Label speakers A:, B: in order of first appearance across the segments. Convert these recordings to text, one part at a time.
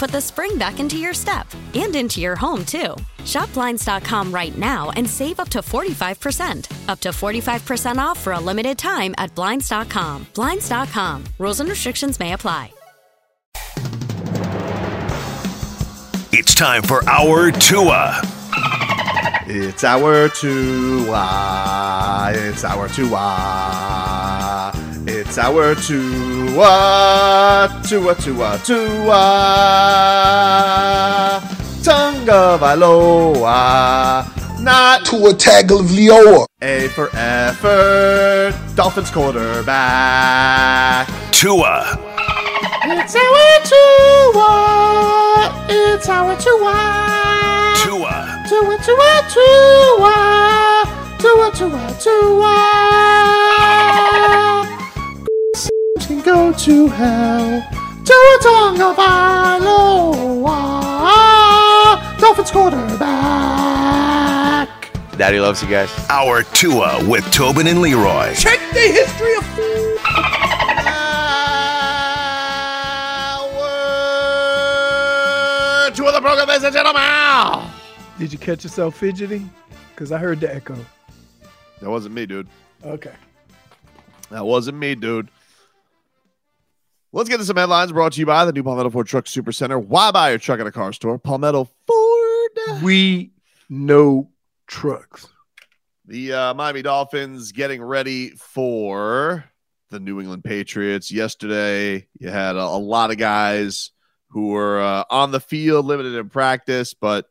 A: put the spring back into your step and into your home, too. Shop Blinds.com right now and save up to 45%. Up to 45% off for a limited time at Blinds.com. Blinds.com. Rules and restrictions may apply.
B: It's time for our Tua.
C: It's our Tua. It's our Tua. It's our Tua. Tua, Tua, Tua. Tonga Vailoa. Not
D: Tua Tagovailoa.
C: A for effort. Dolphins quarterback.
B: Tua.
C: It's our Tua. It's our Tua.
B: Tua.
C: Tua, Tua, Tua. Tua, Tua, Tua. Can go to hell. Tua Tonga Vailoa. Dolphins quarterback.
E: Daddy loves you guys.
B: Our Tua with Tobin and Leroy.
D: Check the history of
C: Hour two of the program, ladies and gentlemen.
F: Did you catch yourself fidgeting? Because I heard the echo.
C: That wasn't me, dude.
F: Okay.
C: That wasn't me, dude. Let's get to some headlines brought to you by the new Palmetto Ford Truck Super Center. Why buy your truck at a car store? Palmetto Ford.
F: We know trucks.
C: The uh, Miami Dolphins getting ready for the New England Patriots. Yesterday, you had a, a lot of guys who were uh, on the field, limited in practice, but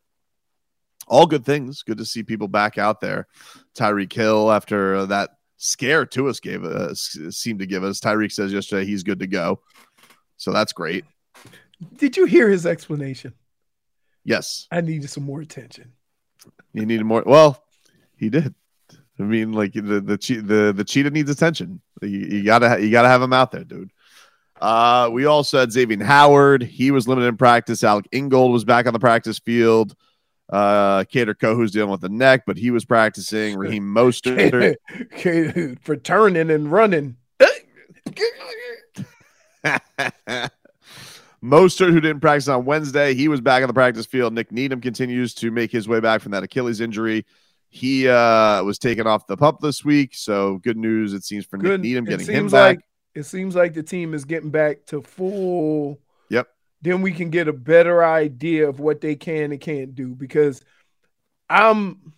C: all good things. Good to see people back out there. Tyreek Hill, after that scare to us gave us seemed to give us. Tyreek says yesterday he's good to go, so that's great.
F: Did you hear his explanation?
C: Yes,
F: I needed some more attention.
C: he needed more. Well, he did. I mean, like the the che- the the cheetah needs attention. You, you gotta you gotta have him out there, dude. Uh, we also had Xavier Howard. He was limited in practice. Alec Ingold was back on the practice field. Uh, Kader Kohou's dealing with the neck, but he was practicing. Raheem Mostert.
F: For turning and running.
C: Mostert, who didn't practice on Wednesday, he was back on the practice field. Nik Needham continues to make his way back from that Achilles injury. He uh, was taken off the pup this week, so good news. It seems for
F: Good.
C: Nik Needham getting him back.
F: like it seems like the team is getting back to full. Then we can get a better idea of what they can and can't do because I'm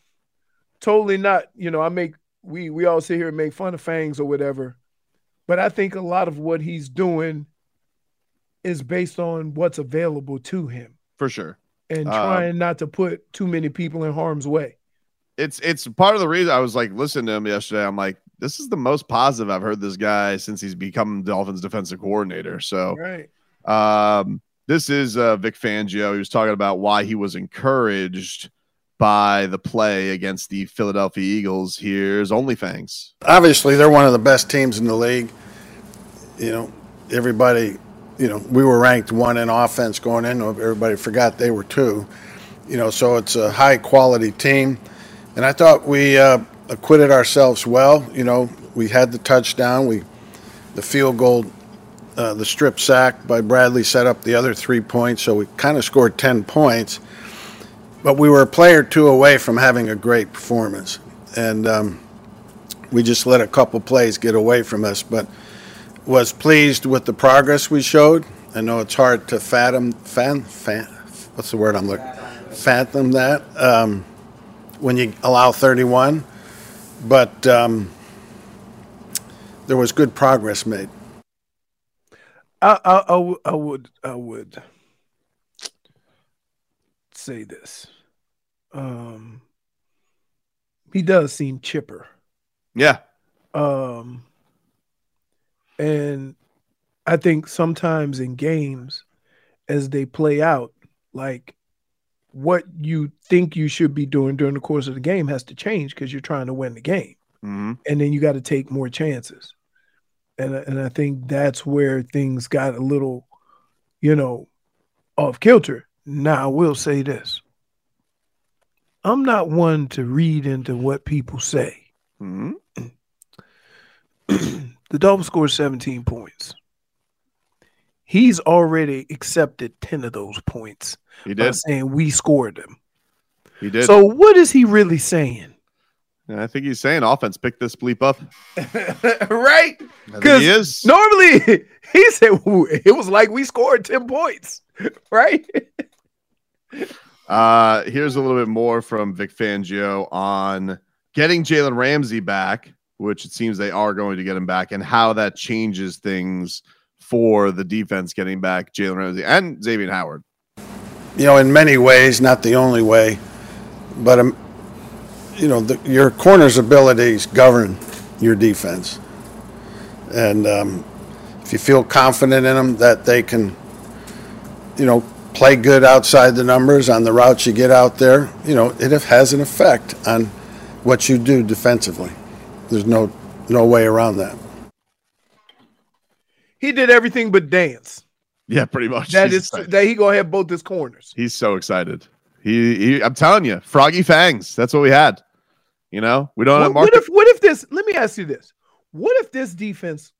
F: totally not. You know, I make we we all sit here and make fun of Fangs or whatever, but I think a lot of what he's doing is based on what's available to him
C: for sure.
F: and
C: Um,
F: trying not to put too many people in harm's way.
C: it's it's part of the reason I was like listening to him yesterday. I'm like, this is the most positive I've heard this guy since he's become Dolphins defensive coordinator. So
F: Right.
C: um, this is uh, Vic Fangio. He was talking about why he was encouraged by the play against the Philadelphia Eagles. Here's only Fangs.
G: obviously they're one of the best teams in the league. You know, everybody, you know, we were ranked one in offense going in. Everybody forgot they were two. You know, so it's a high quality team, and I thought we uh, acquitted ourselves well. You know, we had the touchdown, we the field goal Uh, the strip sack by Bradley set up the other three points, so we kind of scored 10 points. But we were a play or two away from having a great performance. And um, we just let a couple plays get away from us. But was pleased with the progress we showed. I know it's hard to fathom, what's the word I'm looking fathom that um, when you allow 31. But um, there was good progress made.
F: I, I, I, would I would say this. Um, he does seem chipper.
C: Yeah.
F: Um, and I think sometimes in games, as they play out, like what you think you should be doing during the course of the game has to change because you're trying to win the game,
C: hmm
F: and then you got to take more chances. And and I think that's where things got a little, you know, off kilter. Now I will say this: I'm not one to read into what people say.
C: hmm
F: the Dolphins scored 17 points. He's already accepted 10 of those points
C: He
F: by
C: did.
F: saying we scored them.
C: He did.
F: So what is he really saying?
C: And I think he's saying offense pick this bleep up.
F: right? Because
C: he is.
F: normally he said it was like we scored 10 points, right?
C: Uh, here's a little bit more from Vic Fangio on getting Jalen Ramsey back, which it seems they are going to get him back, and how that changes things for the defense getting back Jalen Ramsey and Xavier Howard.
G: you know, in many ways, not the only way, but um, you know, the, your corner's abilities govern your defense, and um, if you feel confident in them that they can, you know, play good outside the numbers on the routes you get out there, you know, it has an effect on what you do defensively. There's no no way around that.
F: He did everything but dance.
C: Yeah, pretty much.
F: That
C: he's
F: is
C: excited.
F: that he gonna have both his corners.
C: He's so excited. He, he, I'm telling you, froggy fangs. That's what we had. You know, we don't have
F: What, what if what if this let me ask you this. What if this defense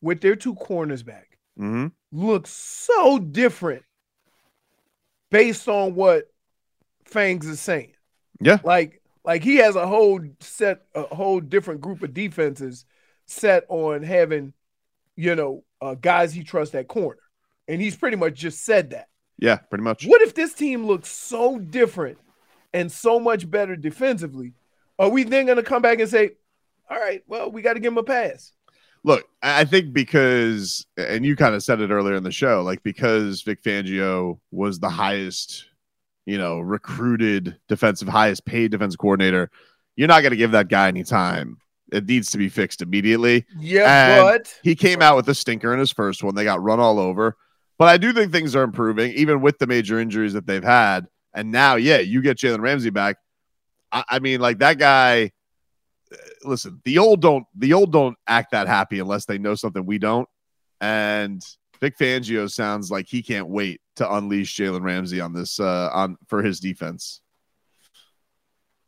F: with their two corners back
C: mm-hmm.
F: looks so different based on what Fangs is saying?
C: Yeah.
F: Like like he has a whole set a whole different group of defenses set on having, you know, uh, guys he trusts at corner. And he's pretty much just said that.
C: Yeah, pretty much.
F: What if this team looks so different and so much better defensively? Are we then going to come back and say, all right, well, we got to give him a pass?
C: Look, I think because, and you kind of said it earlier in the show, like because Vic Fangio was the highest, you know, recruited defensive, highest paid defensive coordinator, you're not going to give that guy any time. It needs to be fixed immediately.
F: Yeah,
C: And
F: but
C: He came out with a stinker in his first one. They got run all over. But I do think things are improving, even with the major injuries that they've had. And now, yeah, you get Jalen Ramsey back. I, I mean, like that guy. uh, Listen, the old don't the old don't act that happy unless they know something we don't. And Vic Fangio sounds like he can't wait to unleash Jalen Ramsey on this uh on for his defense.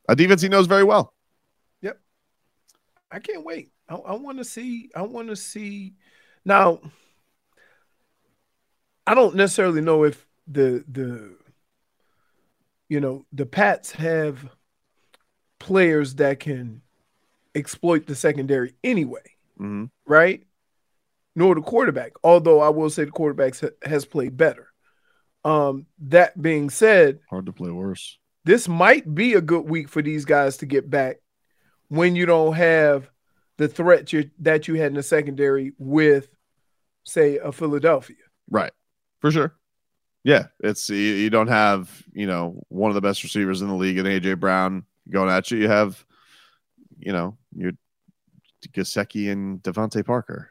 C: A defense he knows very well.
F: Yep, I can't wait. I, I want to see. I want to see. Now, I don't necessarily know if the the you know the Pats have players that can exploit the secondary anyway,
C: Mhm.
F: right? Nor the quarterback. Although I will say the quarterback has played better. Um, that being said,
C: Hard to play worse.
F: this might be a good week for these guys to get back when you don't have the threat you, that you had in the secondary with, say, a Philadelphia.
C: Right. For sure. Yeah. It's you, you don't have, you know, one of the best receivers in the league and AJ Brown going at you. You have, you know, your Gesicki and DeVante Parker.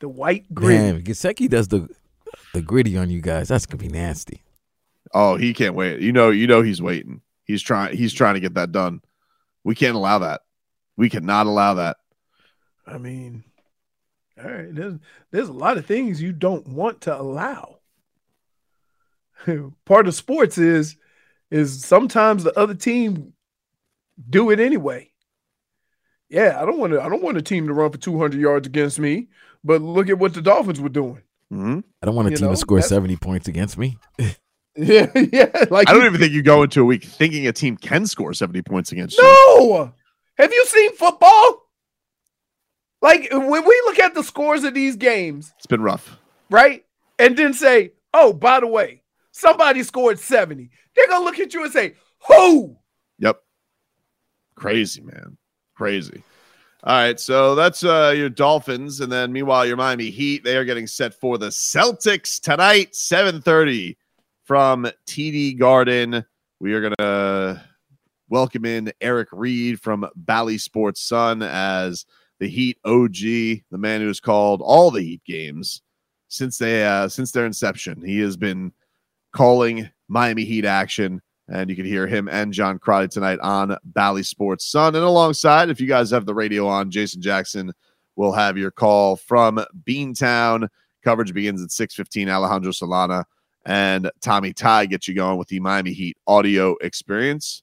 F: The white grid.
E: Damn, Gesicki does the the gritty on you guys. That's gonna be nasty.
C: Oh, he can't wait. You know, you know he's waiting. He's trying he's trying to get that done. We can't allow that. We cannot allow that.
F: I mean, all right, there's there's a lot of things you don't want to allow. Part of sports is is sometimes the other team do it anyway. Yeah, I don't want to. I don't want a team to run for 200 yards against me. But look at what the Dolphins were doing.
C: Mm-hmm.
E: I don't want a
F: You
E: team
F: know,
E: to score 70 points against me.
F: Yeah, yeah. Like
C: I don't
F: you-
C: even think you go into a week thinking a team can score 70 points against you.
F: No. Have you seen football? Like when we look at the scores of these games,
C: It's been rough.
F: right? And then say, oh, by the way, somebody scored 70. They're gonna look at you and say, who?
C: Yep. Crazy, man. Crazy. All right, so that's uh your Dolphins, and then meanwhile your Miami Heat they are getting set for the Celtics tonight, seven thirty from TD Garden. We are gonna welcome in Eric Reid from Bally Sports Sun as the Heat OG, the man who's called all the Heat games since they uh since their inception. He has been calling Miami Heat action and you can hear him and John Crotty tonight on Bally Sports Sun. And alongside, if you guys have the radio on, Jason Jackson will have your call from Beantown. Coverage begins at 6:15. Alejandro Solana and Tommy Ty get you going with the Miami Heat audio experience.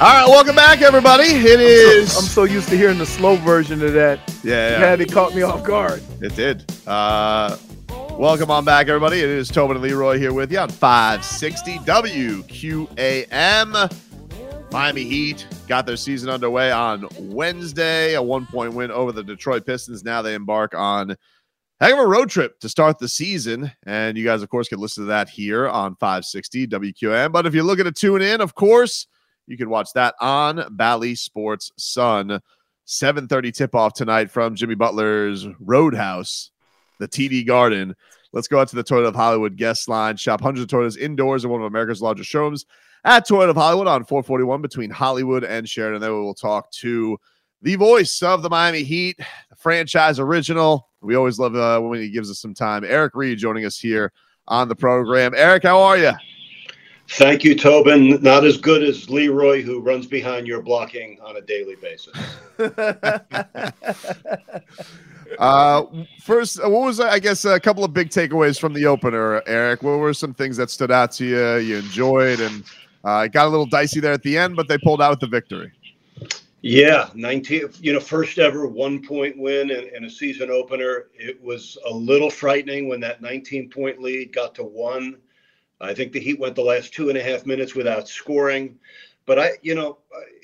C: All right, welcome back, everybody. It is.
F: I'm so used to hearing the slow version of that.
C: Yeah, yeah.
F: Had it caught me off guard.
C: It did. Uh, welcome on back, everybody. It is Tobin and Leroy here with you on 560 WQAM. Miami Heat got their season underway on Wednesday, a one point win over the Detroit Pistons. Now they embark on heck of a road trip to start the season. And you guys, of course, can listen to that here on 560 WQAM. But if you're looking to tune in, of course, you can watch that on Bally Sports Sun. 7:30 tip-off tonight from Jimmy Butler's Roadhouse, the TD Garden. Let's go out to the Toyota of Hollywood guest line. Shop hundreds of Toyotas indoors in one of America's largest showrooms at Toyota of Hollywood on 441 between Hollywood and Sheridan. Then we will talk to the voice of the Miami Heat, franchise original. We always love uh, when he gives us some time. Eric Reid joining us here on the program. Eric, how are you?
H: Thank you, Tobin. Not as good as Leroy, who runs behind your blocking on a daily basis.
C: uh, first, what was I guess a couple of big takeaways from the opener, Eric? What were some things that stood out to you? You enjoyed, and uh, it got a little dicey there at the end, but they pulled out with the victory.
H: Yeah, 19, you know, first ever one point win in, in, a season opener. It was a little frightening when that 19 point lead got to one. I think the Heat went the last two and a half minutes without scoring. But I, you know,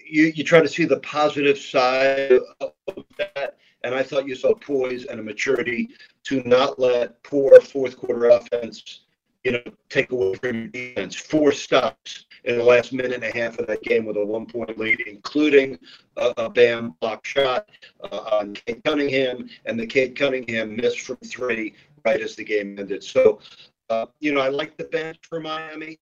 H: you, you try to see the positive side of that. And I thought you saw poise and a maturity to not let poor fourth quarter offense, you know, take away from your defense. Four stops in the last minute and a half of that game with a one point lead, including a, a Bam block shot uh, on Cade Cunningham, and the Cade Cunningham missed from three right as the game ended. So, uh, you know, I like the bench for Miami.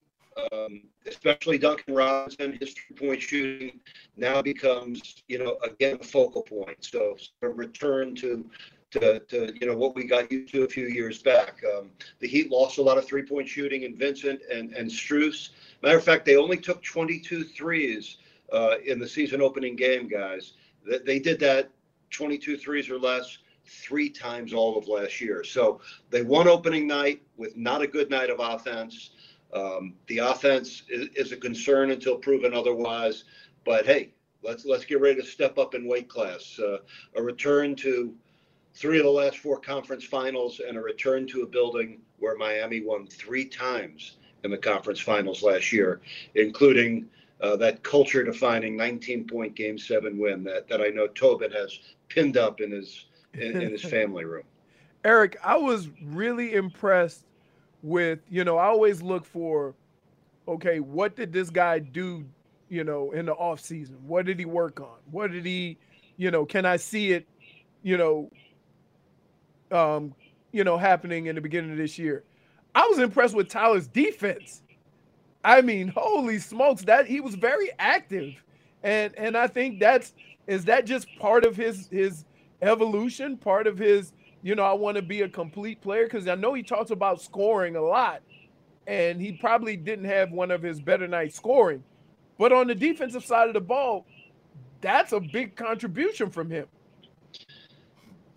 H: Um, especially Duncan Robinson, his three-point shooting now becomes, you know, again a focal point. So a return to, to, to you know what we got used to a few years back. Um, the Heat lost a lot of three-point shooting in Vincent and and Strus. Matter of fact, they only took 22 threes uh, in the season opening game, guys. They did that 22 threes or less three times all of last year. So they won opening night with not a good night of offense. Um, the offense is, is, a concern until proven otherwise. But hey, let's let's get ready to step up in weight class. Uh, a return to three of the last four conference finals, and a return to a building where Miami won three times in the conference finals last year, including uh, that culture-defining 19-point Game Seven win that that I know Tobin has pinned up in his in, in his family room.
F: Eric, I was really impressed with, you know, I always look for, okay, what did this guy do, you know, in the off season? What did he work on? What did he, you know, can I see it, you know, um, you know, happening in the beginning of this year? I was impressed with Tyler's defense. I mean, holy smokes, that he was very active. And and I think that's is that just part of his his evolution, part of his you know, I want to be a complete player because I know he talks about scoring a lot, and he probably didn't have one of his better nights scoring. But on the defensive side of the ball, that's a big contribution from him.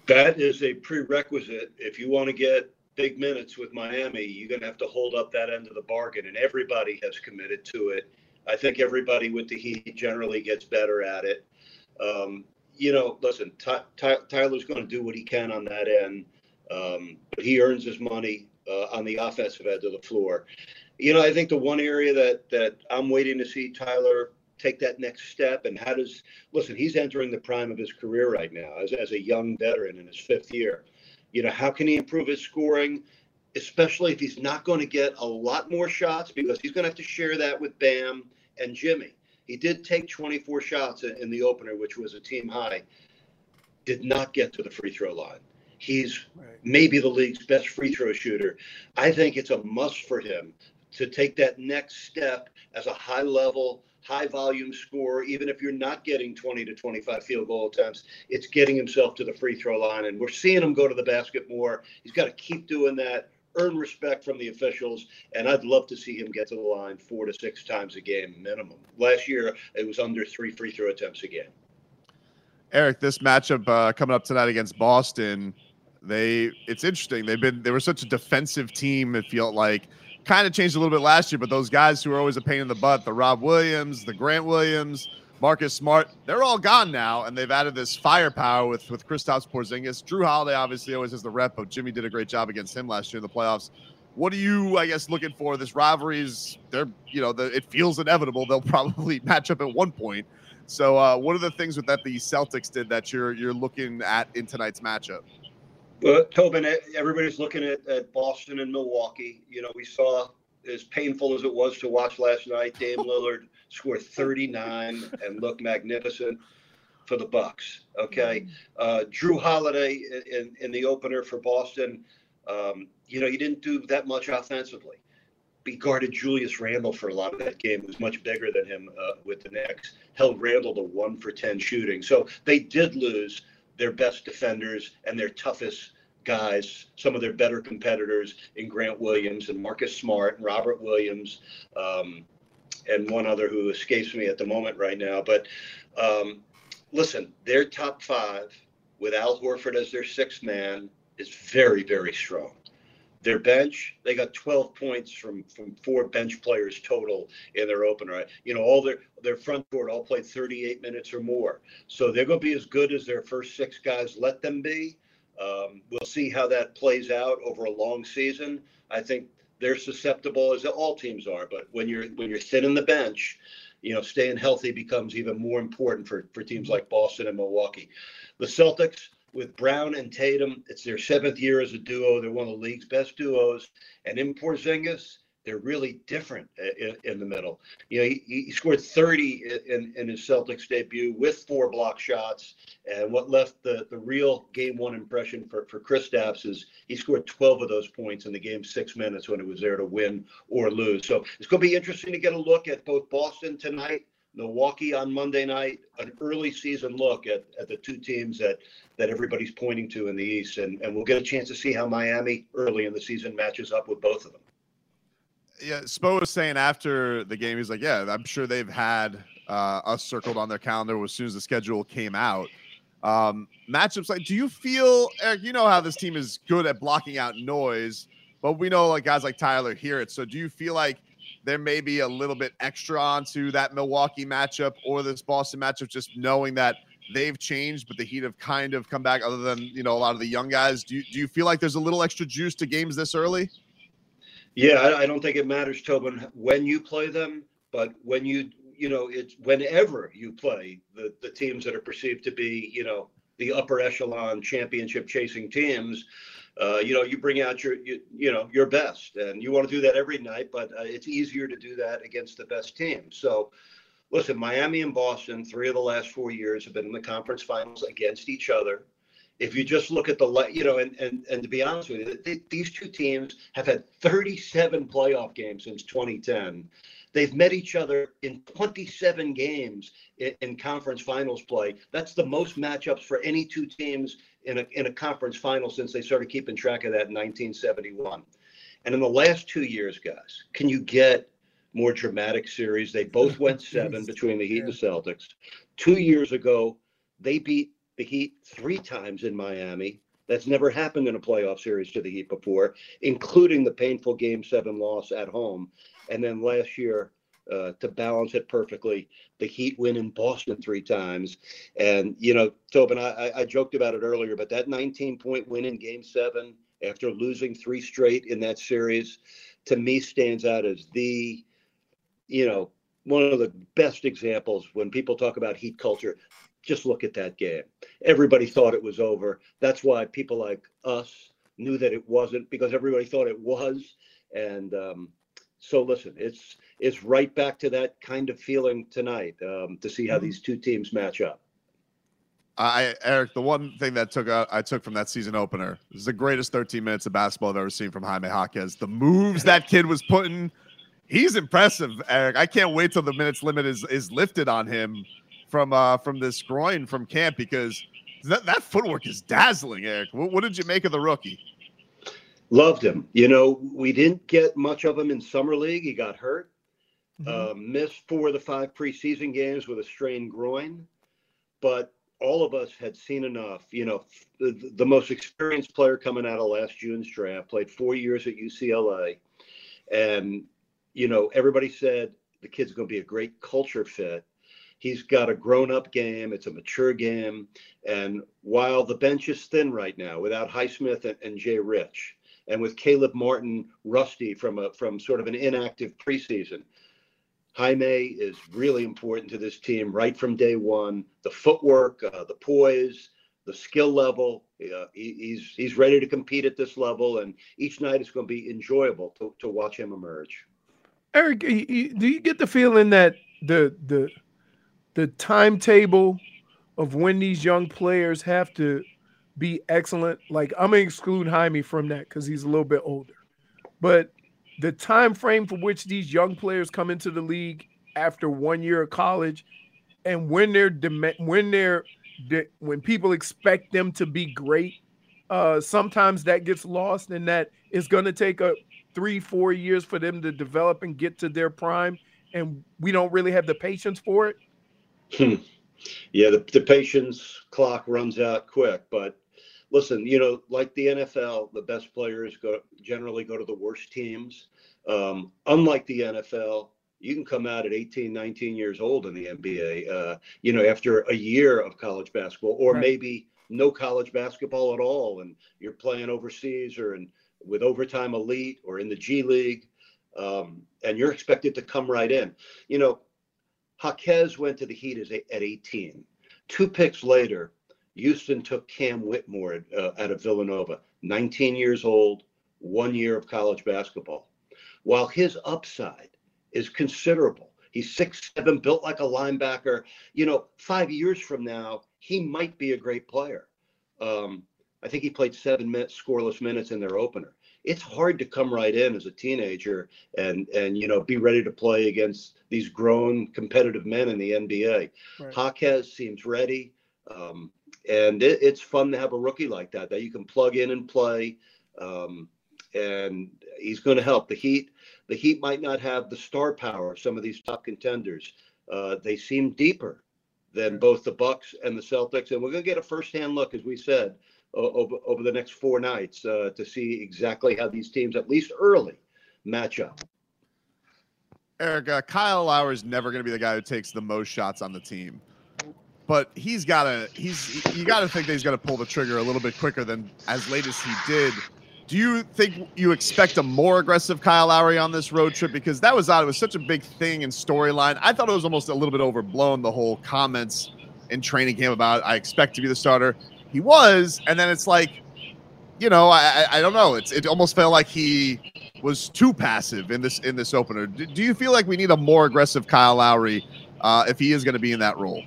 H: That is a prerequisite. If you want to get big minutes with Miami, you're going to have to hold up that end of the bargain, and everybody has committed to it. I think everybody with the Heat generally gets better at it. Um, you know, listen, Ty, Ty, Tyler's going to do what he can on that end, um, but he earns his money uh, on the offensive end of the floor. You know, I think the one area that that I'm waiting to see Tyler take that next step, and how does listen? He's entering the prime of his career right now as as a young veteran in his fifth year. You know, how can he improve his scoring? Especially if he's not going to get a lot more shots because he's going to have to share that with Bam and Jimmy. He did take 24 shots in the opener, which was a team high. Did not get to the free throw line. He's right. maybe the league's best free throw shooter. I think it's a must for him to take that next step as a high level, high volume scorer. Even if you're not getting 20 to 25 field goal attempts, it's getting himself to the free throw line. And we're seeing him go to the basket more. He's got to keep doing that earn respect from the officials, and I'd love to see him get to the line four to six times a game minimum. Last year, it was under three free throw attempts a game.
C: Eric, this matchup uh, coming up tonight against Boston, they it's interesting. They've been they were such a defensive team. It felt like kind of changed a little bit last year, but those guys who were always a pain in the butt, the Rob Williams, the Grant Williams, Marcus Smart, they're all gone now, and they've added this firepower with with Kristaps Porzingis. Jrue Holiday obviously always has the rep, but Jimmy did a great job against him last year in the playoffs. What are you, I guess, looking for? This rivalry's they're you know the, it feels inevitable. They'll probably match up at one point. So, uh, what are the things with that the Celtics did that you're you're looking at in tonight's matchup?
H: Well, Tobin, everybody's looking at, at Boston and Milwaukee. You know, we saw as painful as it was to watch last night, Dame Lillard score 39 and look magnificent for the Bucks. Okay, mm-hmm. uh, Jrue Holiday in, in the opener for Boston. Um, you know, he didn't do that much offensively. He guarded Julius Randle for a lot of that game. Was much bigger than him uh, with the Knicks. Held Randle to one for ten shooting. So they did lose their best defenders and their toughest guys, some of their better competitors in Grant Williams and Marcus Smart and Robert Williams, um, and one other who escapes me at the moment right now. But um, listen, their top five with Al Horford as their sixth man is very, very strong. Their bench, they got 12 points from from four bench players total in their opener. You know, all their their front court all played 38 minutes or more, so they're going to be as good as their first six guys let them be. Um, we'll see how that plays out over a long season. I think they're susceptible as all teams are, but when you're when you're thin in the bench, you know, staying healthy becomes even more important for for teams like Boston and Milwaukee. The Celtics with Brown and Tatum, it's their seventh year as a duo. They're one of the league's best duos, and in Porzingis, they're really different uh, in, in, the middle. You know, he, he, scored 30 in, in his Celtics debut with four block shots. And what left the, the real game one impression for, for Kristaps is he scored 12 of those points in the game six minutes when it was there to win or lose. So it's going to be interesting to get a look at both Boston tonight, Milwaukee on Monday night, an early season look at, at the two teams that, that everybody's pointing to in the East. And, and we'll get a chance to see how Miami early in the season matches up with both of them
C: yeah, Spo was saying after the game, he's like, yeah, I'm sure they've had uh, us circled on their calendar as soon as the schedule came out. Um, matchups like, do you feel, Eric? You know how this team is good at blocking out noise, but we know like guys like Tyler hear it. So do you feel like there may be a little bit extra onto that Milwaukee matchup or this Boston matchup, just knowing that they've changed, but the Heat have kind of come back. Other than you know a lot of the young guys, do you, do you feel like there's a little extra juice to games this early?
H: Yeah, I, I don't think it matters, Tobin, when you play them, but when you, you know, it's whenever you play the the teams that are perceived to be, you know, the upper echelon championship chasing teams. Uh, you know, you bring out your, you, you, know, your best, and you want to do that every night. But uh, it's easier to do that against the best team So, listen, Miami and Boston, three of the last four years have been in the conference finals against each other if you just look at the you know and and and to be honest with you they, these two teams have had 37 playoff games since 2010 they've met each other in 27 games in, in, conference finals play. That's the most matchups for any two teams in a, in a conference final since they started keeping track of that in 1971 and in the last two years guys can you get more dramatic series? They both went seven between the heat and the celtics. Two years ago they beat the Heat three times in Miami. That's never happened in a playoff series to the Heat before, including the painful Game Seven loss at home. And then last year, uh, to balance it perfectly, the Heat win in Boston three times. And you know, Tobin, I, I joked about it earlier, but that 19 point win in Game Seven after losing three straight in that series, to me stands out as the, you know, one of the best examples when people talk about Heat culture just look at that game. Everybody thought it was over. That's why people like us knew that it wasn't because everybody thought it was. And um, so, listen, it's it's right back to that kind of feeling tonight um, to see how mm-hmm. these two teams match up.
C: I Eric, the one thing that took out I took from that season opener is the greatest 13 minutes of basketball I've ever seen from Jaime Jaquez. The moves that kid was putting, he's impressive, Eric. I can't wait till the minutes limit is is lifted on him from uh from this groin from camp because that, that footwork is dazzling, Eric. What, what did you make of the rookie?
H: Loved him. You know, we didn't get much of him in summer league. He got hurt, mm-hmm. uh, missed four of the five preseason games with a strained groin, but all of us had seen enough. You know, the, the most experienced player coming out of last June's draft played four years at UCLA, and you know, everybody said the kid's going to be a great culture fit He's got a grown up game, it's a mature game. And while the bench is thin right now without Highsmith and, and Jay Rich, and with Caleb Martin rusty from a from sort of an inactive preseason, Jaime is really important to this team right from day one. The footwork, uh, the poise, the skill level. Uh, he, he's he's ready to compete at this level, and each night is going to be enjoyable to, to watch him emerge.
F: Eric, do you get the feeling that the the the timetable of when these young players have to be excellent. Like I'm gonna exclude Jaime from that because he's a little bit older. But the time frame for which these young players come into the league after one year of college, and when they're when they're when people expect them to be great, uh, sometimes that gets lost, and that it's to take a three four years for them to develop and get to their prime, and we don't really have the patience for it.
H: Hmm. Yeah, the, the patience clock runs out quick, but listen, you know, like the NFL, the best players go generally go to the worst teams. Um, unlike the NFL, you can come out at 18, 19 years old in the NBA, uh, you know, after a year of college basketball, or
F: Right.
H: maybe no college basketball at all, and you're playing overseas or in, with overtime elite or in the G League, um, and you're expected to come right in. You know, Jaquez went to the Heat at 18. Two picks later, Houston took Cam Whitmore uh, out of Villanova, 19 years old, one year of college basketball. While his upside is considerable, he's six seven, built like a linebacker. You know, five years from now, he might be a great player. Um, I think he played seven minutes, scoreless minutes in their opener. It's hard to come right in as a teenager and and you know be ready to play against these grown competitive men in the NBA.
F: Right.
H: Jaquez seems ready. Um, and it, it's fun to have a rookie like that that you can plug in and play. Um, and he's going to help the Heat. The Heat might not have the star power of some of these top contenders. Uh, they seem deeper than both the Bucks and the Celtics, and we're going to get a first-hand look, as we said, over over the next four nights uh, to see exactly how these teams, at least early, match up.
C: Eric, uh, Kyle Lowry is never going to be the guy who takes the most shots on the team, but he's got to. He's you got to think that he's going to pull the trigger a little bit quicker than as late as he did. Do you think you expect a more aggressive Kyle Lowry on this road trip? Because that was odd. It was such a big thing in storyline. I thought it was almost a little bit overblown. The whole comments in training camp about I expect to be the starter. He was, and then it's like, you know, I I, don't know. It's it almost felt like he was too passive in this in this opener. Do, do you feel like we need a more aggressive Kyle Lowry uh, if he is going to be in that role?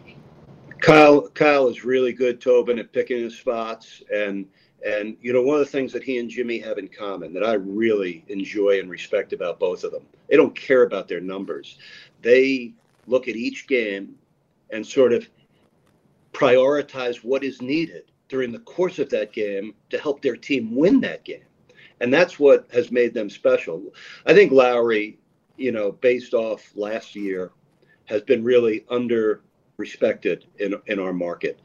H: Kyle Kyle is really good, Tobin, at picking his spots. And and you know, one of the things that he and Jimmy have in common that I really enjoy and respect about both of them, they don't care about their numbers. They look at each game and sort of prioritize what is needed during the course of that game to help their team win that game. And that's what has made them special. I think Lowry, you know, based off last year, has been really under respected in in our market.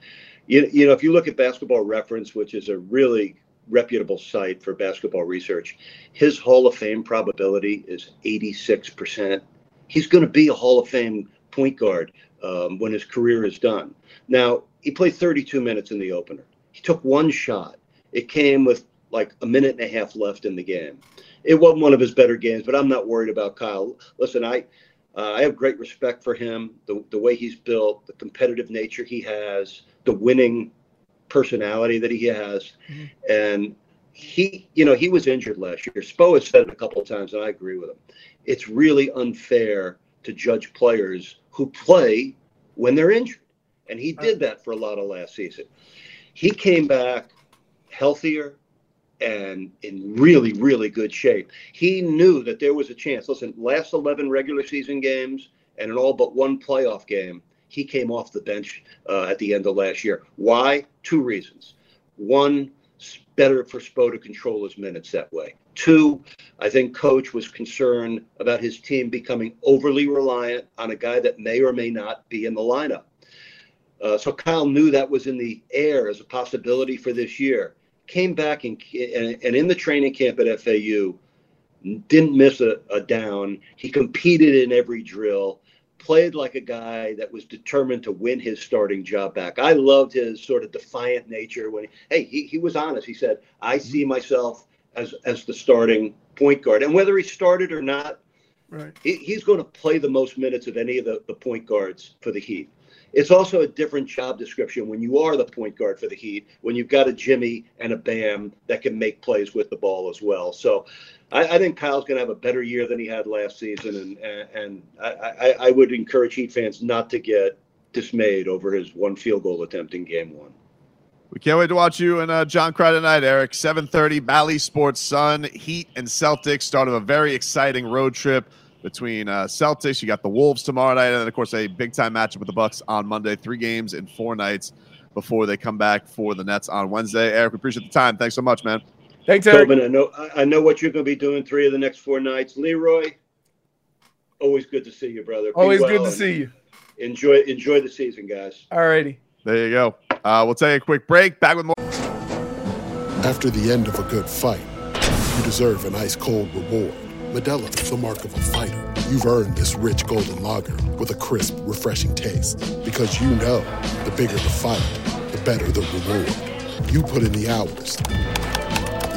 H: You, you know, if you look at Basketball Reference, which is a really reputable site for basketball research, his Hall of Fame probability is 86%. He's going to be a Hall of Fame point guard um, when his career is done. Now, he played 32 minutes in the opener. He took one shot. It came with like a minute and a half left in the game. It wasn't one of his better games, but I'm not worried about Kyle. Listen, I uh, I have great respect for him, the, the way he's built, the competitive nature he has, the winning personality that he has. And he, you know, he was injured last year. Spo has said it a couple of times, and I agree with him. It's really unfair to judge players who play when they're injured. And he did that for a lot of last season. He came back healthier and in really, really good shape. He knew that there was a chance. Listen, last 11 regular season games and in all but one playoff game, he came off the bench uh, at the end of last year. Why? Two reasons. One, better for Spo to control his minutes that way. Two, I think coach was concerned about his team becoming overly reliant on a guy that may or may not be in the lineup. Uh, so Kyle knew that was in the air as a possibility for this year. Came back and, and, in the training camp at FAU, didn't miss a, a down. He competed in every drill, played like a guy that was determined to win his starting job back. I loved his sort of defiant nature when, hey, he, he was honest. He said, I see mm-hmm. myself as, as the starting point guard. And whether he started or not,
F: Right.
H: he, he's going to play the most minutes of any of the, the point guards for the Heat. It's also a different job description when you are the point guard for the Heat, when you've got a Jimmy and a Bam that can make plays with the ball as well. So I, I think Kyle's going to have a better year than he had last season. And, and, I, I, I would encourage Heat fans not to get dismayed over his one field goal attempt in game one.
C: We can't wait to watch you and uh, John Cry tonight, Eric. 7:30, Bally Sports Sun, Heat and Celtics start of a very exciting road trip between uh, Celtics. You got the Wolves tomorrow night, and then of course a big time matchup with the Bucks on Monday. Three games in four nights before they come back for the Nets on Wednesday. Eric, we appreciate the time. Thanks so much, man.
F: Thanks, Eric.
H: Tobin, I know I I know what you're going to be doing three of the next four nights. Leroy, always good to see you, brother. Be
F: Always good to see you.
H: Enjoy enjoy the season, guys.
F: All righty.
C: There you go. Uh, we'll take a quick break. Back with more.
I: After the end of a good fight, you deserve an ice cold reward. Modelo is the mark of a fighter. You've earned this rich golden lager with a crisp, refreshing taste. Because you know the bigger the fight, the better the reward. You put in the hours,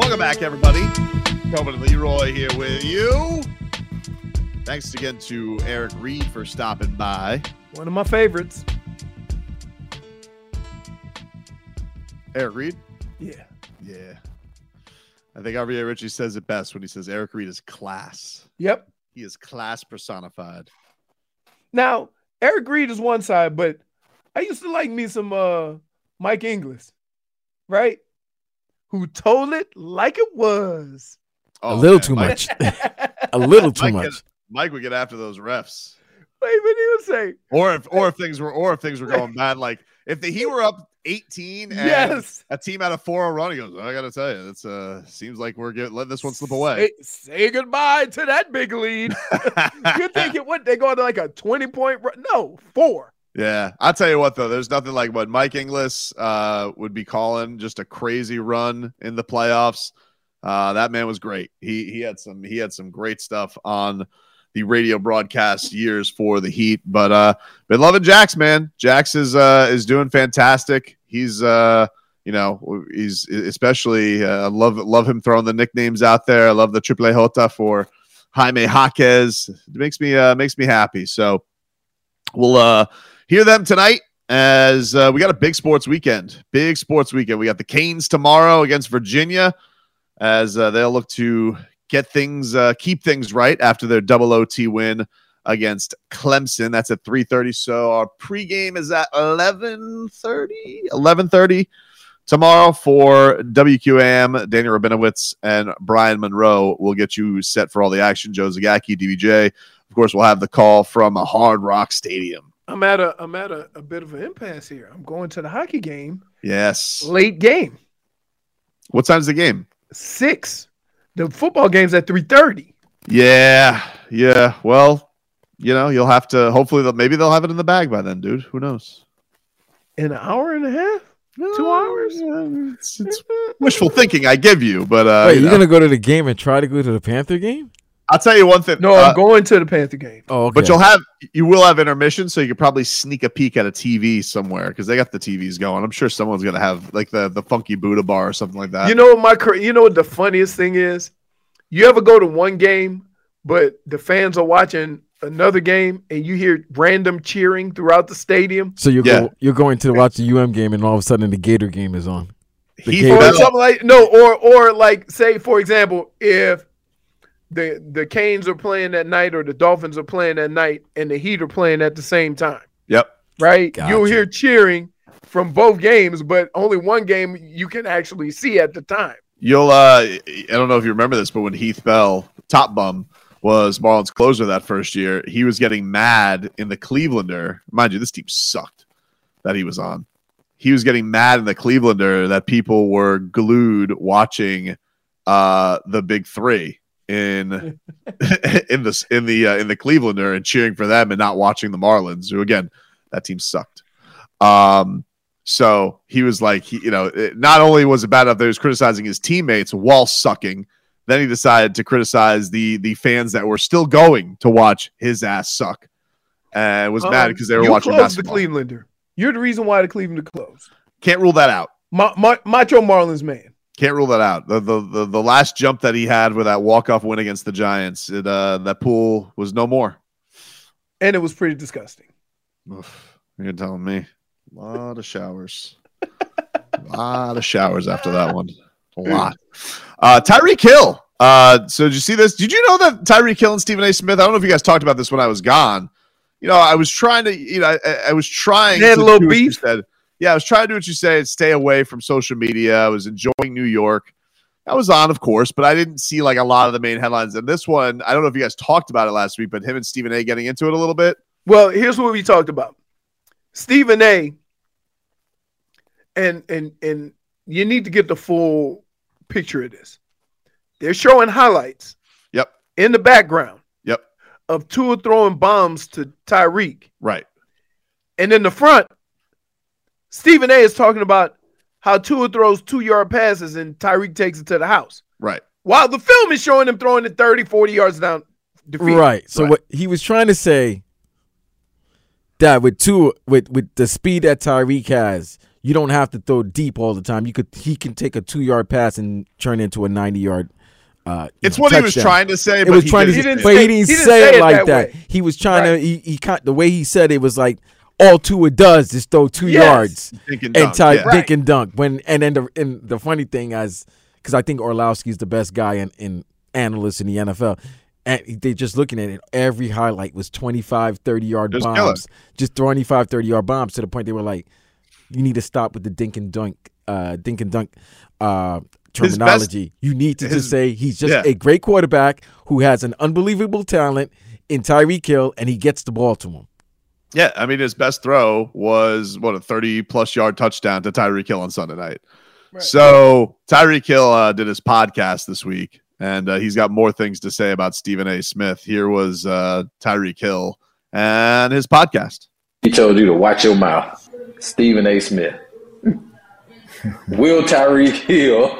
C: Welcome back, everybody. Tobin Leroy here with you. Thanks again to Eric Reid for stopping by.
F: One of my favorites.
C: Eric Reid?
F: Yeah.
C: Yeah. I think RBA Richie says it best when he says Eric Reid is class.
F: Yep.
C: He is class personified.
F: Now, Eric Reid is one side, but I used to like me some uh Mike Inglis, right? Who told it like it was.
E: a little too much. a little too
C: Mike
E: much.
C: Get, Mike would get after those refs.
F: Wait, what he would say?
C: Or if or if things were or if things were going bad, like if the he were up 18 and
F: Yes.
C: a team out of four are running, he goes, I gotta tell you, it's uh seems like we're getting letting this one slip away.
F: Say, say goodbye to that big lead. you think it what they going to like a 20 point run? No, four.
C: Yeah, I'll tell you what though, there's nothing like what Mike Inglis uh, would be calling just a crazy run in the playoffs. Uh, that man was great. He he had some he had some great stuff on the radio broadcast years for the Heat. But uh, been loving Jax, man. Jax is uh, is doing fantastic. He's uh, you know he's especially uh, love love him throwing the nicknames out there. I love the triple Jota for Jaime Jaquez. It makes me uh, makes me happy. So we'll uh hear them tonight as uh, we got a big sports weekend. Big sports weekend. We got the Canes tomorrow against Virginia as uh, they'll look to get things, uh, keep things right after their double OT win against Clemson. That's at 3:30. So our pregame is at 11:30. 11:30 tomorrow for WQAM. Daniel Rabinowitz and Brian Monroe will get you set for all the action. Joe Zagacki, DVJ. Of course, we'll have the call from a Hard Rock Stadium.
F: I'm at a I'm at a, a bit of an impasse here. I'm going to the hockey game,
C: Yes.
F: late game,
C: What time's the game?
F: six. The football game's at 3:30.
C: Yeah, yeah. Well, you know, you'll have to. Hopefully, they'll, maybe they'll have it in the bag by then, dude. Who knows?
F: In an hour and a half? Two hours?
C: It's, it's wishful thinking, I give you, but uh,
E: Wait,
C: you
E: you're gonna go to the game and try to go to the Panther game?
C: I'll tell you one thing.
F: No,
C: uh,
F: I'm going to the Panther game.
E: Oh, okay.
C: But you'll have you will have intermission, so you could probably sneak a peek at a TV somewhere because they got the TVs going. I'm sure someone's gonna have like the the funky Buddha bar or something like that.
F: You know my cra- you know what the funniest thing is? You ever go to one game, but the fans are watching another game, and you hear random cheering throughout the stadium,
E: So you're
C: Yeah.
E: go, you're going to watch the UM game, and all of a sudden the Gator game is on. The
C: Heath
E: Gator-
F: or something like no, or or like say for example, if the the Canes are playing that night or the Dolphins are playing that night, and the Heat are playing at the same time,
C: Yep.
F: right?
E: Gotcha.
F: You'll hear cheering from both games, but only one game you can actually see at the time.
C: You'll uh I don't know if you remember this, but when Heath Bell, top bum, was Marlins closer that first year, he was getting mad in the Clevelander. Mind you, this team sucked that he was on. He was getting mad in the Clevelander that people were glued watching uh the big three in in the in the uh, in the Clevelander and cheering for them and not watching the Marlins, who again, that team sucked. Um so he was like, he, you know, it, not only was it bad enough that he was criticizing his teammates while sucking, then he decided to criticize the the fans that were still going to watch his ass suck, and was mad
F: Um,
C: because they were
F: you
C: watching
F: closed the
C: basketball.
F: Clevelander. You're the reason why the Cleveland closed.
C: Can't rule that out.
F: Ma- Ma- Macho Marlins man.
C: Can't rule that out. The, the the the last jump that he had with that walk off win against the Giants, it uh that pool was no more.
F: And it was pretty disgusting.
C: Oof, you're telling me. A lot of showers. a lot of showers after that one. A lot. Uh Tyreek Hill. Uh so did you see this? Did you know that Tyreek Hill and Stephen A. Smith? I don't know if you guys talked about this when I was gone. You know, I was trying to, you know, I, I was trying
F: They had
C: to
F: a little beef?
C: said. Yeah, I was trying to do what you say, stay away from social media. I was enjoying New York. I was on, of course, but I didn't see like a lot of the main headlines. And this one, I don't know if you guys talked about it last week, but him and Stephen A. getting into it a little bit.
F: Well, here's what we talked about. Stephen A. And and and you need to get the full picture of this. They're showing highlights
C: Yep.
F: in the background
C: Yep.
F: of Tua throwing bombs to Tyreek.
C: Right.
F: And in the front, Stephen A is talking about how Tua throws two yard passes and Tyreek takes it to the house.
C: Right.
F: While the film is showing him throwing it 30, 40 yards down the field.
E: Right. So what he was trying to say that with two with with the speed that Tyreek has, you don't have to throw deep all the time. You could he can take a two yard pass and turn into a ninety yard. Uh,
C: It's
E: know,
C: what he was trying to say,
E: It
C: but
E: was
C: he
E: trying
C: didn't- he didn't
E: but
C: say-
E: he didn't,
F: he didn't
E: say,
F: say
E: it
F: it
E: like
F: that
E: that. He was trying
F: Right.
E: to. He, he the way he said it was like all Tua does is throw two
F: Yes.
E: yards
C: Dink and
E: and tie
C: yeah.
E: dink and dunk. When and then the and the funny thing is because I think Orlovsky's the best guy in, in analyst in the NFL. And they're just looking at it, every highlight was 25, 30 yard
C: Just
E: bombs. Just 25, 30 yard bombs to the point they were like, you need to stop with the dink and dunk, uh, dink and dunk uh,
C: His best-
E: terminology. you need to
C: his-
E: just say he's just
C: yeah.
E: a great quarterback who has an unbelievable talent in Tyreek Hill and he gets the ball to him.
C: Yeah, I mean his best throw was what a 30 plus yard touchdown to Tyreek Hill on Sunday night. So Tyreek Hill uh, did his podcast this week, and uh, he's got more things to say about Stephen A. Smith. Here was uh, Tyreek Hill and his podcast.
J: He told you to watch your mouth. Stephen A. Smith. Will Tyreek Hill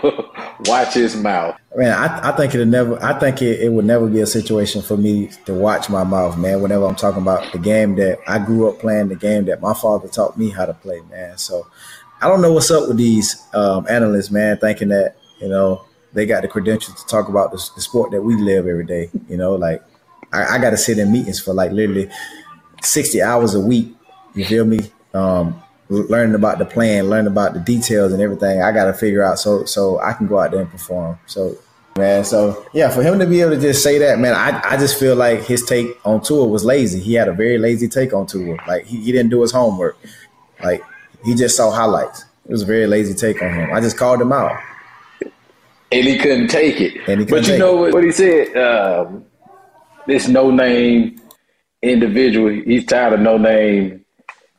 J: watch his mouth?
K: Man, I, I think it'll never. I think it, it would never be a situation for me to watch my mouth, man. Whenever I'm talking about the game that I grew up playing, the game that my father taught me how to play, man. So I don't know what's up with these um, analysts, man, thinking that you know they got the credentials to talk about the, the sport that we live every day. You know, like I, I got to sit in meetings for like literally sixty hours a week. You feel me? Um, learning about the plan, learning about the details and everything. I got to figure out so so I can go out there and perform. So man, so yeah, for him to be able to just say that, man, I, I just feel like his take on Tua was lazy. He had a very lazy take on Tua. Like he, he didn't do his homework. Like he just saw highlights. It was a very lazy take on him. I just called him out.
J: And he couldn't take it.
K: And he
J: but
K: couldn't
J: you know what, what he said? Um, this no name individual, he's tired of no name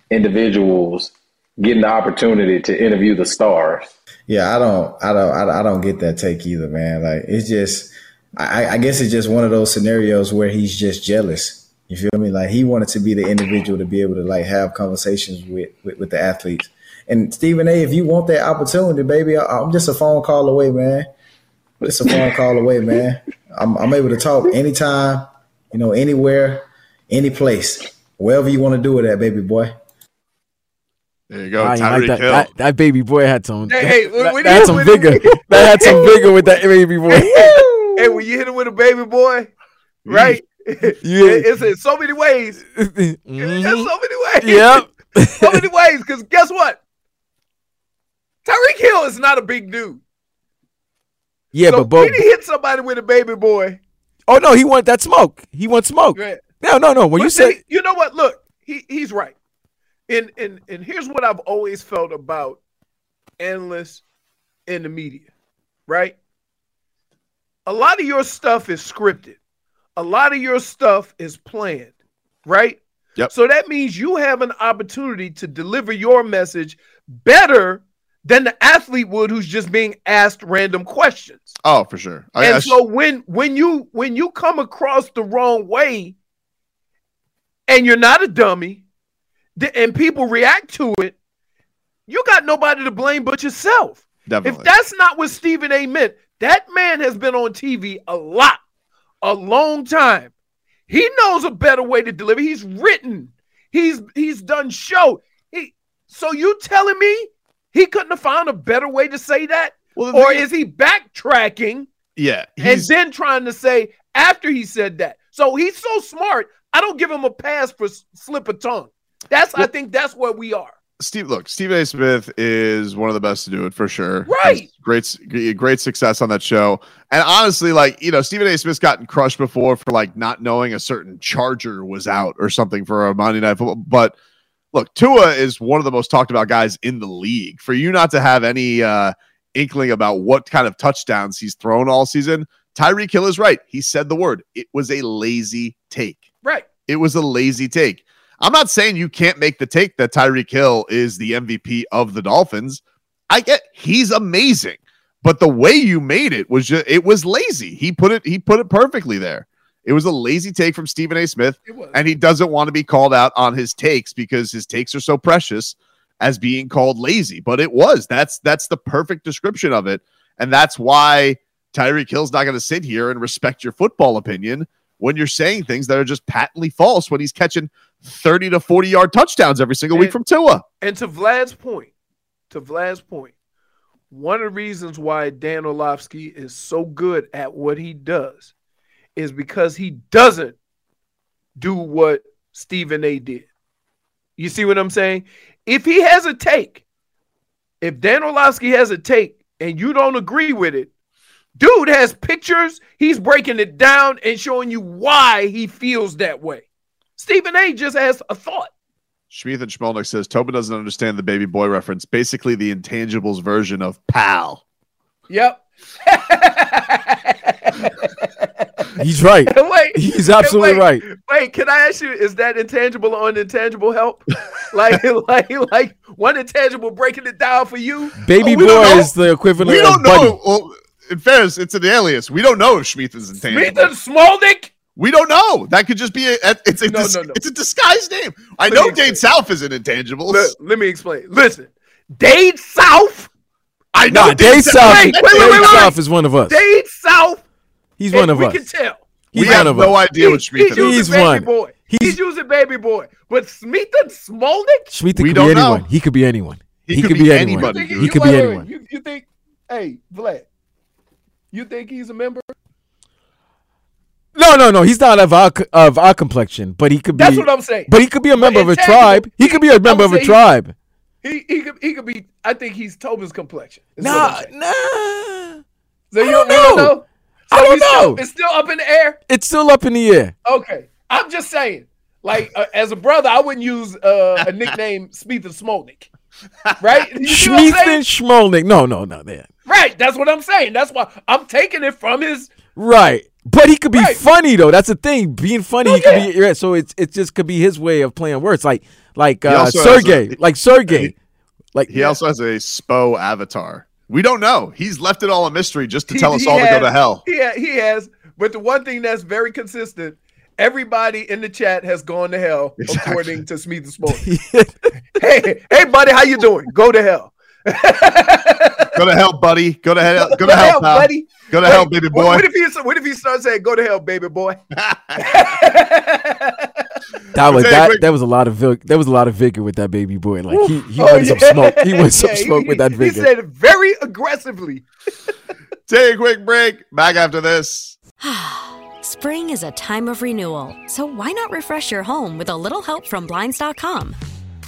J: individuals getting the opportunity to interview the stars.
K: Yeah, I don't, I don't, I don't get that take either, man. Like it's just, I, I guess it's just one of those scenarios where he's just jealous. You feel me? Like he wanted to be the individual to be able to like have conversations with with, with the athletes. And Stephen A, if you want that opportunity, baby, I, I'm just a phone call away, man. Just a phone call away, man. I'm, I'm able to talk anytime, you know, anywhere, any place, wherever you want to do it at, baby boy.
C: There you go,
E: I
C: Tyreek
E: like that.
C: Hill.
E: that. That baby boy had some.
F: Hey, hey,
E: that,
F: when
E: that
F: he-
E: had some
F: when
E: vigor. that had some vigor with that baby boy.
F: hey, when you hit him with a baby boy, mm. right?
E: Yeah.
F: It- it's in so many ways. There's mm-hmm. so many ways.
E: Yep.
F: so many ways. Because guess what? Tyreek Hill is not a big dude.
E: Yeah,
F: so
E: but Bo,
F: when he hit somebody with a baby boy,
E: oh no, he want that smoke. He wants smoke.
F: Right.
E: No, no, no. When
F: But
E: you
F: see,
E: say
F: you know what? Look, he he's right. And and and here's what I've always felt about analysts in the media, right? A lot of your stuff is scripted. A lot of your stuff is planned, right?
C: Yep.
F: So that means you have an opportunity to deliver your message better than the athlete would who's just being asked random questions
C: Oh, for sure. I,
F: and
C: I-
F: so when when you when you come across the wrong way and you're not a dummy and people react to it you got nobody to blame but yourself
C: definitely.
F: if that's not what stephen a meant that man has been on tv a lot a long time he knows a better way to deliver he's written he's he's done show he so you telling me he couldn't have found a better way to say that
C: Well,
F: or is he backtracking
C: Yeah,
F: and
C: he's
F: then trying to say after he said that? So he's so smart. I don't give him a pass for slip of tongue. That's I think that's where we are.
C: Steve. Look, Stephen A. Smith is one of the best to do it for sure.
F: Right.
C: He's great, great success on that show. And honestly, like you know, Stephen A. Smith's gotten crushed before for like not knowing a certain Charger was out or something for a Monday Night Football. But look, Tua is one of the most talked about guys in the league. For you not to have any uh, inkling about what kind of touchdowns he's thrown all season, Tyreek Hill is right. He said the word. It was a lazy take.
F: Right.
C: It was a lazy take. I'm not saying you can't make the take that Tyreek Hill is the MVP of the Dolphins. I get he's amazing, but the way you made it was just it was lazy. He put it he put it perfectly there. It was a lazy take from Stephen A. Smith, and he doesn't want to be called out on his takes because his takes are so precious as being called lazy. But it was that's that's the perfect description of it, and that's why Tyreek Hill's not going to sit here and respect your football opinion when you're saying things that are just patently false when he's catching 30 to 40 yard touchdowns every single week from Tua.
F: And to Vlad's point, to Vlad's point, one of the reasons why Dan Orlovsky is so good at what he does is because he doesn't do what Stephen A did. You see what I'm saying? If he has a take, if Dan Orlovsky has a take and you don't agree with it, dude has pictures, he's breaking it down and showing you why he feels that way. Stephen A just has a thought.
C: Schmeeth and Schmelnick says Tobin doesn't understand the baby boy reference, basically the intangibles version of pal.
F: Yep.
E: He's right.
F: wait,
E: He's absolutely
F: wait,
E: right.
F: Wait, can I ask you, is that intangible or unintangible help? like, like, like one intangible breaking it down for you?
E: Baby
C: Oh,
E: boy is the equivalent
C: We
E: of
C: don't
E: buddy.
C: know. Well, in fairness, it's an alias. We don't know if Schmeeth is intangible.
F: Ethan Smolnick?
C: We don't know. That could just be a, it's a
F: No,
C: dis-
F: no, no.
C: it's a disguised name. I
F: Let
C: know
F: me
C: Dane South is an intangible.
F: Let, let me explain. Listen, Dade South.
C: I know
E: Nah, Dave
C: South-
E: South.
F: Wait, wait, wait,
E: Dave
F: wait, wait.
E: South is one of us.
F: Dade South.
E: He's one of
F: we
E: us.
F: We can tell.
E: He's
C: we
E: one
C: have
E: of
C: no
E: us.
C: idea what
F: He-
C: Schmeeth
F: he's
C: is.
F: using
E: He's
F: baby
E: one.
F: boy. He's,
E: He's-
F: using baby boy. But Smeetha Smolnick?
E: Schmeeth
C: We
E: could
C: don't
E: be
C: know.
E: anyone. He could be anyone.
C: He
E: He,
C: could
E: could,
C: be
E: be, anyone.
C: anybody, dude.
E: He could
F: wait,
E: be
F: wait, wait.
E: anyone.
F: You, you think, hey, Vlad, you think he's a member?
E: No, no, no. He's not of our of our complexion, but he could be.
F: That's what I'm saying.
E: But he could be a member of a tribe. He could be a member of a tribe.
F: He he could he could be. I think he's Tobin's complexion.
E: Nah, nah.
F: So you
E: don't know.
F: know?
E: I don't
F: it's still-
E: know.
F: it's still up in the air.
E: It's still up in the air.
F: Okay, I'm just saying. Like uh, as a brother, I wouldn't use uh, a nickname Smeeth and Smolnick. Right? You see what I'm
E: Schmeeth
F: saying?
E: and Schmolnick. No, no, no. There.
F: Right. That's what I'm saying. That's why I'm taking it from his.
E: Right. But he could be
F: Right.
E: funny though. That's the thing. Being funny,
F: Oh,
E: he could
F: yeah.
E: be. Yeah, so it's it just could be his way of playing words, like like uh, Sergey,
C: a-
E: like Sergey, like
C: He also has a SPO avatar. We don't know. He's left it all a mystery just to
F: he-
C: tell us
F: he
C: all to go to hell.
F: He he has. But the one thing that's very consistent. Everybody in the chat has gone to hell,
C: Exactly.
F: according to Smeeth and Smolnick. hey, hey, buddy, how you doing? Go to hell.
C: Go to hell, buddy. Go to hell. Go to hell, pal.
F: buddy.
C: Go to
F: Wait,
C: hell, baby boy.
F: What, if he what if he starts saying, "Go to hell, baby boy"?
E: that was that that was a lot of vil- there was a lot of vigor with that baby boy. Like he he
F: Oh,
E: went some smoke. He went some
F: Yeah, he-
E: smoke with that vigor.
F: He said it very aggressively.
C: Take a quick break. Back after this.
A: Spring is a time of renewal, so why not refresh your home with a little help from Blinds.com?